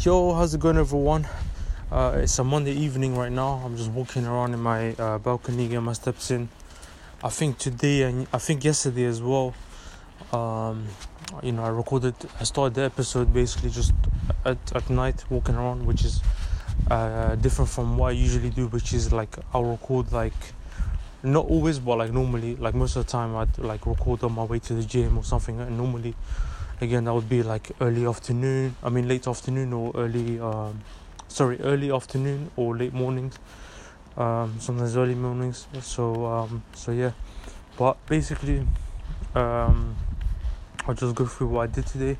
Yo, how's it going, everyone? Uh, it's a Monday evening right now. I'm just walking around in my uh, balcony, getting my steps in. I think today and I think yesterday as well. Um, you know, I recorded, I started the episode basically just at, at night walking around, which is uh, different from what I usually do, which is like I'll record like not always, but like normally, like most of the time, I'd like record on my way to the gym or something. And normally, again, that would be like early afternoon. I mean, late afternoon or early, um, sorry, early afternoon or late mornings. Um, sometimes early mornings. So, um, so yeah. But basically, um, I'll just go through what I did today.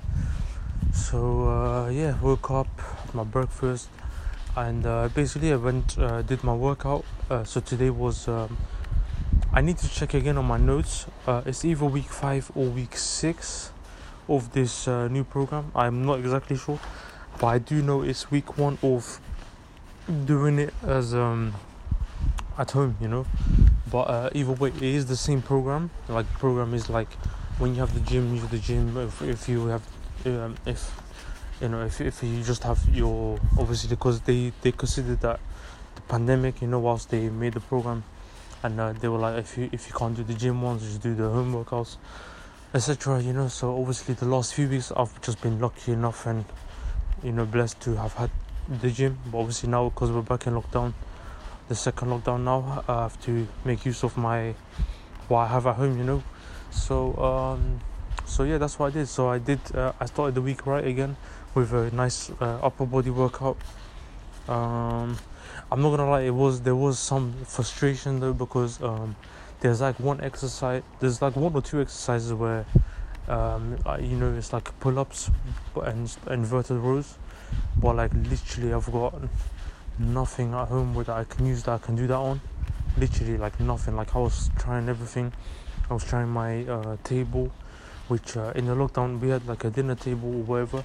So uh, yeah, woke up, my breakfast, and uh, basically I went uh, did my workout. Uh, so today was um, I need to check again on my notes. Uh, it's either week five or week six of this uh, new program. I'm not exactly sure, but I do know it's week one of doing it as um, at home. You know, but uh, either way, it is the same program. Like program is like when you have the gym, you have the gym. If, if you have um, if you know if if you just have your obviously because they they considered that the pandemic. You know, whilst they made the program and uh, they were like if you if you can't do the gym ones just do the home workouts etc you know so obviously the last few weeks i've just been lucky enough and you know blessed to have had the gym. But obviously now because we're back in lockdown the second lockdown now i have to make use of my what i have at home you know. So um so yeah that's what i did. So i did uh, i started the week right again with a nice uh, upper body workout. Um I'm not gonna lie, it was there was some frustration though because um, there's like one exercise, there's like one or two exercises where um, you know it's like pull-ups and inverted rows, but like literally I've got nothing at home where I can use that I can do that on. Literally like nothing. Like I was trying everything. I was trying my uh, table, which uh, in the lockdown we had like a dinner table or whatever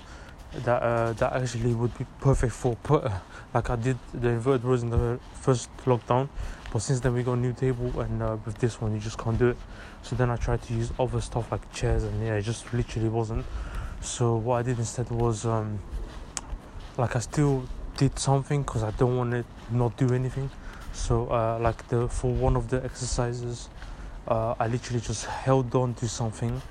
that uh, that actually would be perfect for put like I did the inverted rows in the first lockdown but since then we got a new table and uh, with this one you just can't do it. So then I tried to use other stuff like chairs and yeah it just literally wasn't. So what I did instead was um, like I still did something because I don't want to not do anything. So uh, like the for one of the exercises uh, I literally just held on to something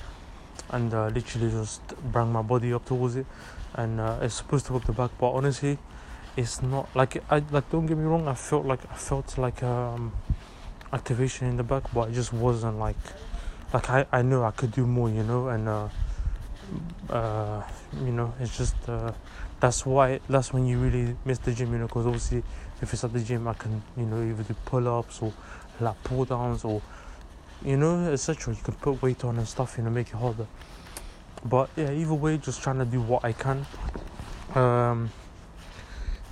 and uh, literally just bring my body up towards it and uh, it's supposed to work the back but honestly it's not like I like don't get me wrong I felt like I felt like um activation in the back but it just wasn't like like I, I knew I could do more you know and uh, uh you know it's just uh that's why that's when you really miss the gym you know because obviously if it's at the gym I can you know either do pull-ups or like pull downs or you know etc you can put weight on and stuff you know make it harder but yeah either way just trying to do what i can. Um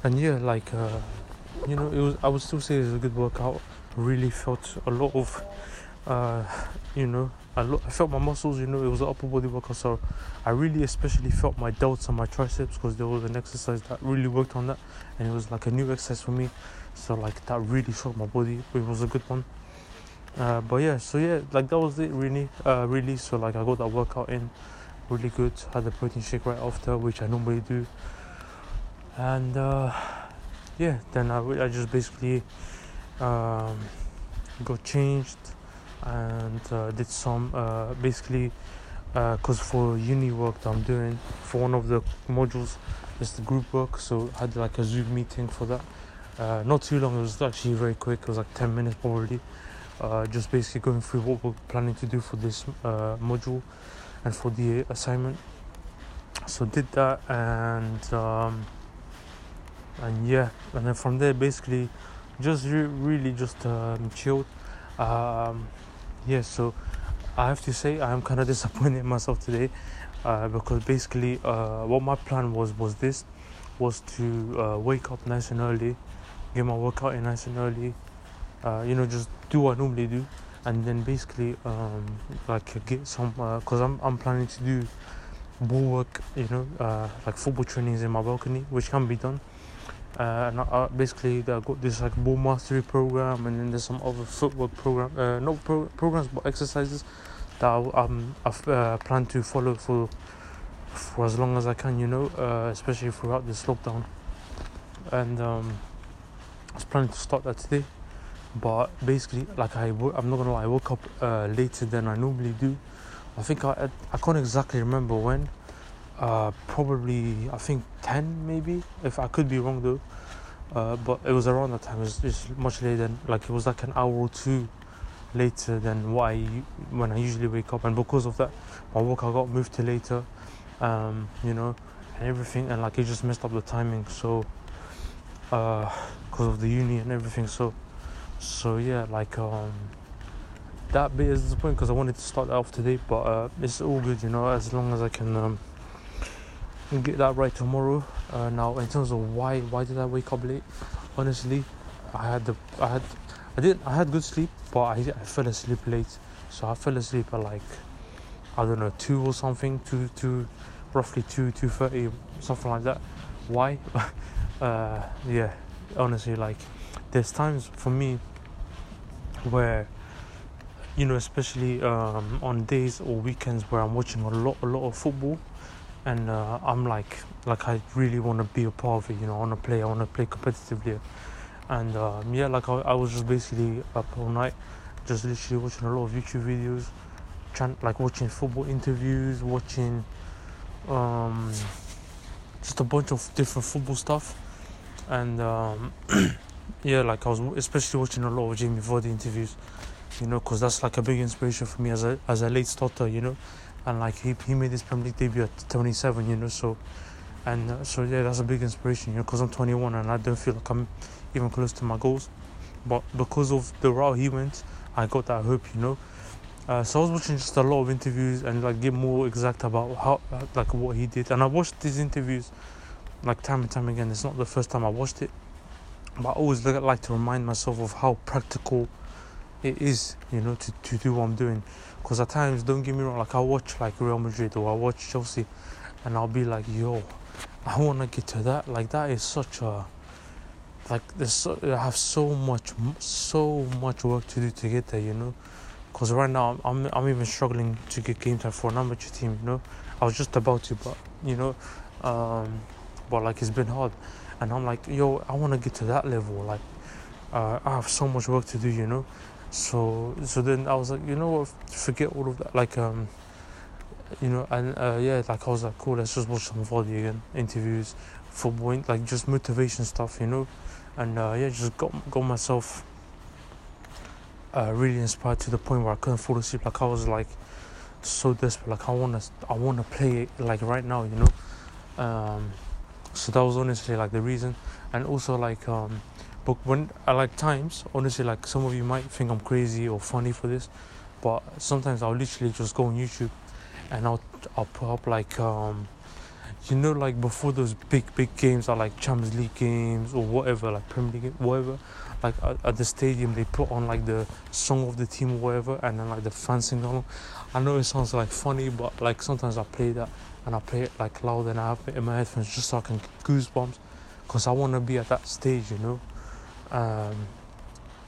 and yeah like uh you know it was i would still say it's a good workout. Really felt a lot of uh you know I, lo- I felt my muscles you know it was an upper body workout. So i really especially felt my delts and my triceps because there was an exercise that really worked on that. And it was like a new exercise for me. So like that really shocked my body. It was a good one. Uh, but yeah so yeah like that was it really uh really. So like i got that workout in really good. Had a protein shake right after, which I normally do. And uh, yeah, then I, I just basically um, got changed and uh, did some uh, basically because uh, for uni work that I'm doing for one of the modules, it's the group work. So I had like a Zoom meeting for that. Uh, not too long. It was actually very quick. It was like ten minutes probably. Uh, just basically going through what we're planning to do for this module and for the assignment. So did that and um, and yeah and then from there basically just re- really just um, chilled. Um, yeah so I have to say I am kind of disappointed in myself today uh, because basically uh, what my plan was was this was to uh, wake up nice and early get my workout in nice and early uh, you know just do what I normally do and then basically um, like get some because uh, I'm I'm planning to do ball work, you know, uh, like football trainings in my balcony, which can be done. Uh, and I, basically, I got this like ball mastery program, and then there's some other footwork program, uh, not pro- programs but exercises that I, um, I've uh, planned to follow for for as long as I can, you know, uh, especially throughout this lockdown. And um, I was planning to start that today, but basically, like I, w- I'm not gonna lie, I woke up uh, later than I normally do. I think I, I can't exactly remember when. Uh, probably I think 10 maybe. If I could be wrong though. Uh, but it was around that time. It was much later. Than, like it was like an hour or two later than what I when I usually wake up, and because of that, my workout got moved to later. Um, you know, and everything, and like it just messed up the timing. So, uh, because of the uni and everything. So, so yeah, like um, that bit is disappointing because I wanted to start that off today, but uh, it's all good, you know, as long as I can um, get that right tomorrow. Uh, now, in terms of why why did I wake up late? Honestly, I had the I had I didn't I had good sleep, but I, I fell asleep late. So I fell asleep at like I don't know two or something, two two roughly two two thirty something like that. Why? uh, yeah, honestly, like there's times for me where you know, especially um, on days or weekends where I'm watching a lot, a lot of football, and uh, I'm like, like I really want to be a part of it. You know, I want to play, I want to play competitively, and um, yeah, like I, I, was just basically up all night, just literally watching a lot of YouTube videos, trying like watching football interviews, watching um, just a bunch of different football stuff, and um, yeah, like I was especially watching a lot of Jamie Vardy interviews you know, because that's like a big inspiration for me as a as a late starter, you know, and like he he made his Premier League debut at 27, you know, so and uh, so yeah, that's a big inspiration, you know, because I'm 21 and I don't feel like I'm even close to my goals, but because of the route he went, I got that hope, you know. Uh, so I was watching just a lot of interviews and like get more exact about how uh, like what he did, and I watched these interviews like time and time again. It's not the first time I watched it, but I always like to remind myself of how practical it is, you know, to, to do what I'm doing. Because at times, don't get me wrong, like I watch like Real Madrid or I watch Chelsea, and I'll be like, yo, I want to get to that. Like that is such a like there's so, I have so much so much work to do to get there, you know. Because right now I'm, I'm I'm even struggling to get game time for an amateur team, you know. I was just about to, but you know, um, but like it's been hard, and I'm like, yo, I want to get to that level. Like, uh, I have so much work to do, you know so so then I was like, you know what, forget all of that. Like um, you know, and uh, yeah, like I was like, cool, let's just watch some Vardy again, interviews, football, like just motivation stuff, you know, and uh, yeah, just got got myself uh, really inspired to the point where I couldn't fall asleep. Like I was like so desperate, like I wanna I wanna play it like right now, you know. Um, so that was honestly like the reason, and also like um but when I like times, honestly, like some of you might think I'm crazy or funny for this, but sometimes I'll literally just go on YouTube and I'll I'll put up like um you know like before those big big games are like Champions League games or whatever like Premier League whatever like at, at, the stadium they put on like the song of the team or whatever and then like the fans sing along. I know it sounds like funny but like sometimes I play that and I play it like loud and I have it in my headphones just so I can get goosebumps because I want to be at that stage you know um,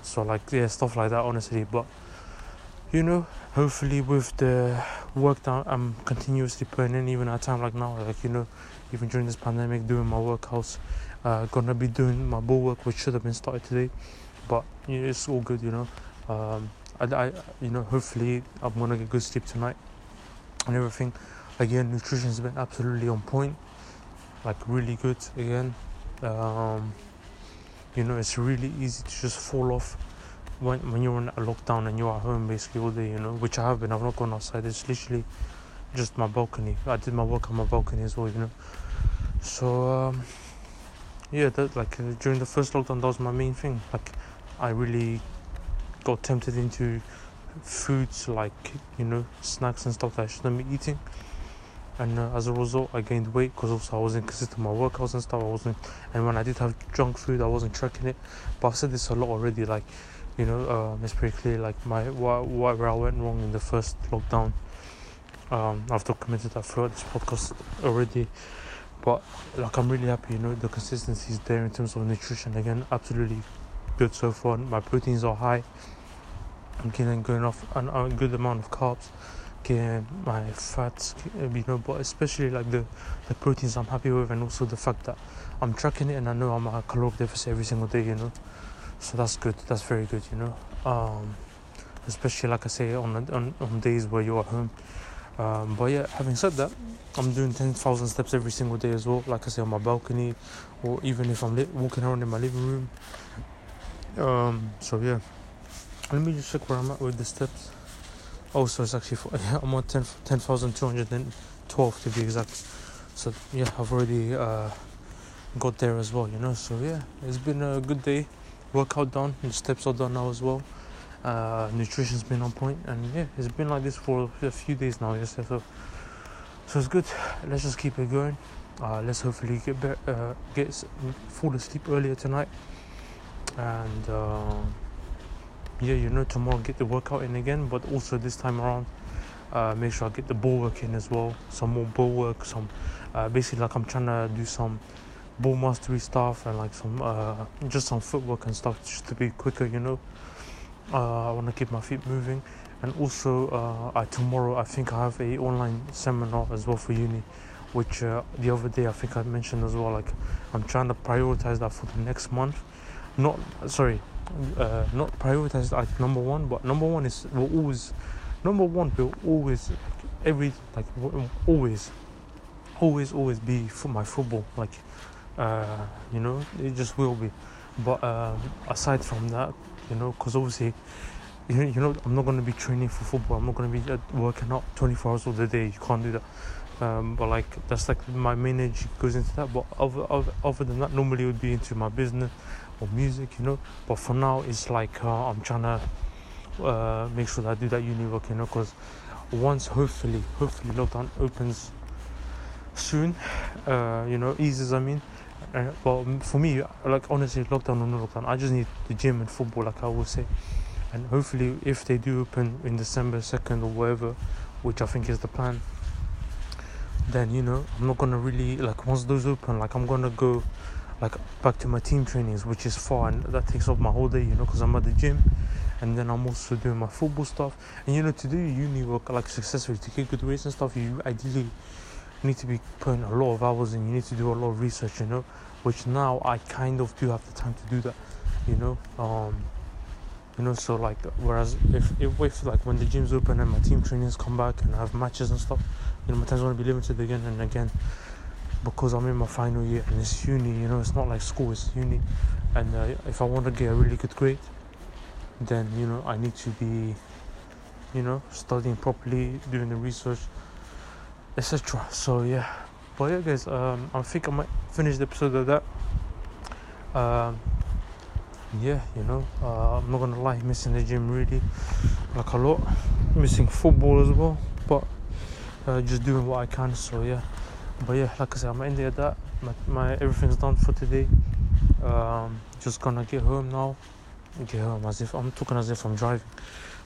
so like yeah, stuff like that, honestly. But you know, hopefully with the work that I'm continuously putting in, even at a time like now, like you know, even during this pandemic, doing my workouts, uh, gonna be doing my ball work, which should have been started today, but you know, it's all good, you know. Um, I, I, you know, hopefully I'm gonna get good sleep tonight and everything. Again, nutrition's been absolutely on point, like really good. Again. Um, you know it's really easy to just fall off when when you're in a lockdown and you're at home basically all day you know which I have been. I've not gone outside. It's literally just my balcony. I did my work on my balcony as well you know. So um, yeah that like uh, during the first lockdown that was my main thing. Like I really got tempted into foods like you know snacks and stuff that I shouldn't be eating and uh, as a result I gained weight because also I wasn't consistent my workouts and stuff. I wasn't and when I did have junk food I wasn't tracking it. But I've said this a lot already like you know um, it's pretty clear like my what, where I went wrong in the first lockdown. Um, I've documented that throughout this podcast already. But like I'm really happy you know the consistency is there in terms of nutrition. Again absolutely good so far. My proteins are high. I'm getting good enough a good amount of carbs getting my fats, you know, but especially like the, the proteins I'm happy with, and also the fact that I'm tracking it and I know I'm at a caloric deficit every single day, you know. So that's good. That's very good, you know. Um, especially like I say on on, on days where you're at home. Um, but yeah, having said that, I'm doing 10,000 steps every single day as well. Like I say on my balcony, or even if I'm li- walking around in my living room. Um, so yeah, let me just check where I'm at with the steps. Oh, so it's actually for, yeah, I'm on 10,212 10, to be exact. So yeah, I've already uh, got there as well, you know. So yeah, it's been a good day. Workout done, the steps are done now as well. Uh, nutrition's been on point, and yeah, it's been like this for a few days now. Yes, so so it's good. Let's just keep it going. Uh, let's hopefully get be- uh, get fall asleep earlier tonight, and uh, yeah, you know, tomorrow get the workout in again. But also this time around, uh, make sure I get the ball work in as well. Some more ball work. Some uh, basically like I'm trying to do some ball mastery stuff and like some uh, just some footwork and stuff just to be quicker. You know. Uh, I want to keep my feet moving, and also uh, I, tomorrow I think I have a online seminar as well for uni, which uh, the other day I think I mentioned as well. Like I'm trying to prioritize that for the next month. Not sorry, uh, not prioritized like number one, but number one is will always number one will always every like always always always be for my football like uh, you know it just will be but um, aside from that you know, because obviously, you know, you know, I'm not going to be training for football. I'm not going to be uh, working out 24 hours of the day. You can't do that. Um, but like that's like my main energy goes into that. But other, other, other than that, normally it would be into my business or music, you know. But for now, it's like uh, I'm trying to uh, make sure that I do that uni work, you know, because once hopefully, hopefully lockdown opens soon, uh, you know, eases. I mean, uh, well, for me, like honestly, lockdown or no lockdown, I just need the gym and football, like I always say. And hopefully, if they do open in December second or whatever, which I think is the plan, then you know I'm not gonna really like once those open, like I'm gonna go like back to my team trainings, which is far and that takes up my whole day, you know, because I'm at the gym, and then I'm also doing my football stuff. And you know, to do uni work like successfully, to get good grades and stuff, you ideally need to be putting a lot of hours in. You need to do a lot of research, you know, which now I kind of do have the time to do that, you know. Um, you know, so like, whereas if, if, if like when the gyms open and my team trainings come back and I have matches and stuff, you know, my time's gonna be limited again and again because I'm in my final year and it's uni, you know, it's not like school, it's uni. And uh, if I want to get a really good grade, then you know I need to be, you know, studying properly, doing the research, etc. So yeah, but yeah, guys, um, I think I might finish the episode of that. Um, yeah, you know, uh, I'm not gonna lie, missing the gym really, like a lot, missing football as well, but uh, just doing what I can. So yeah, but yeah, like I said, I'm ending at that. My, my everything's done for today. Um, just gonna get home now. Get home as if I'm talking as if I'm driving.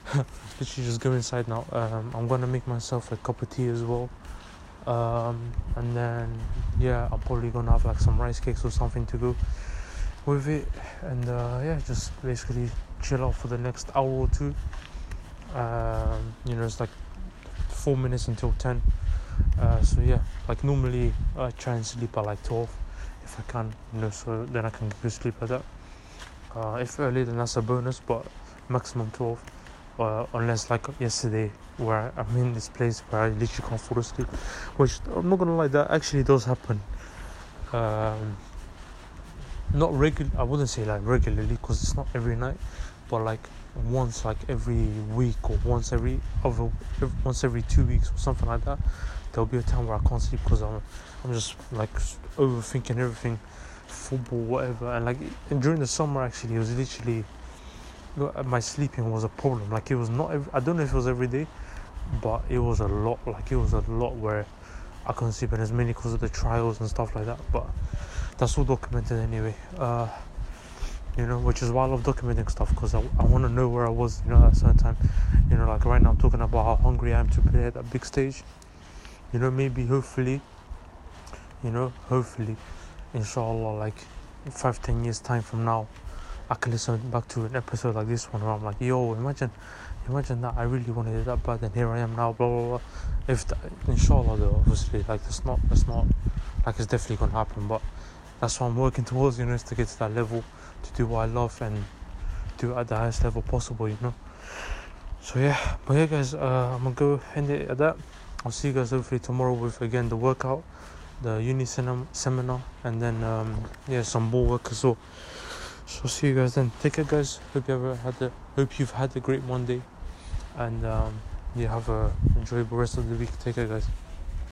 Literally just go inside now. Um, I'm gonna make myself a cup of tea as well. Um, and then yeah, I'm probably gonna have like some rice cakes or something to go with it, and uh, yeah, just basically chill out for the next hour or two. Um, you know, it's like four minutes until ten. Uh, so yeah, like normally I try and sleep at like twelve if I can, you know, so then I can go sleep at that. Uh, if early, then that's a bonus, but maximum twelve. Uh, unless like yesterday where I'm in this place where I literally can't fall asleep, which I'm not gonna lie, that actually does happen. Um, not regular, I wouldn't say like regularly because it's not every night, but like once like every week or once every other once every two weeks or something like that. There'll be a time where I can't sleep because I'm I'm just like overthinking everything, football, whatever, and like and during the summer actually it was literally my sleeping was a problem. Like it was not. Every, I don't know if it was every day, but it was a lot. Like it was a lot where I couldn't sleep, and as many because of the trials and stuff like that. But that's all documented anyway. Uh, you know, which is why I love documenting stuff because I, I want to know where I was, you know, at a certain time. You know, like right now I'm talking about how hungry I am to play at that big stage. You know, maybe, hopefully, you know, hopefully, inshallah, like five, ten years time from now, I can listen back to an episode like this one where I'm like, yo, imagine, imagine that I really wanted it that bad, and here I am now, blah blah blah. If that, inshallah, though, obviously, like it's not, it's not, like it's definitely gonna happen, but that's what I'm working towards, you know, is to get to that level, to do what I love and do it at the highest level possible, you know. So yeah, but yeah, guys, uh, I'm gonna go end it at that. I'll see you guys hopefully tomorrow with again the workout, the uni seminar, and then um, yeah, some more work as well. So see you guys then. Take care, guys. Hope you ever had the hope you've had a great Monday, and um, yeah, have a enjoyable rest of the week. Take care, guys.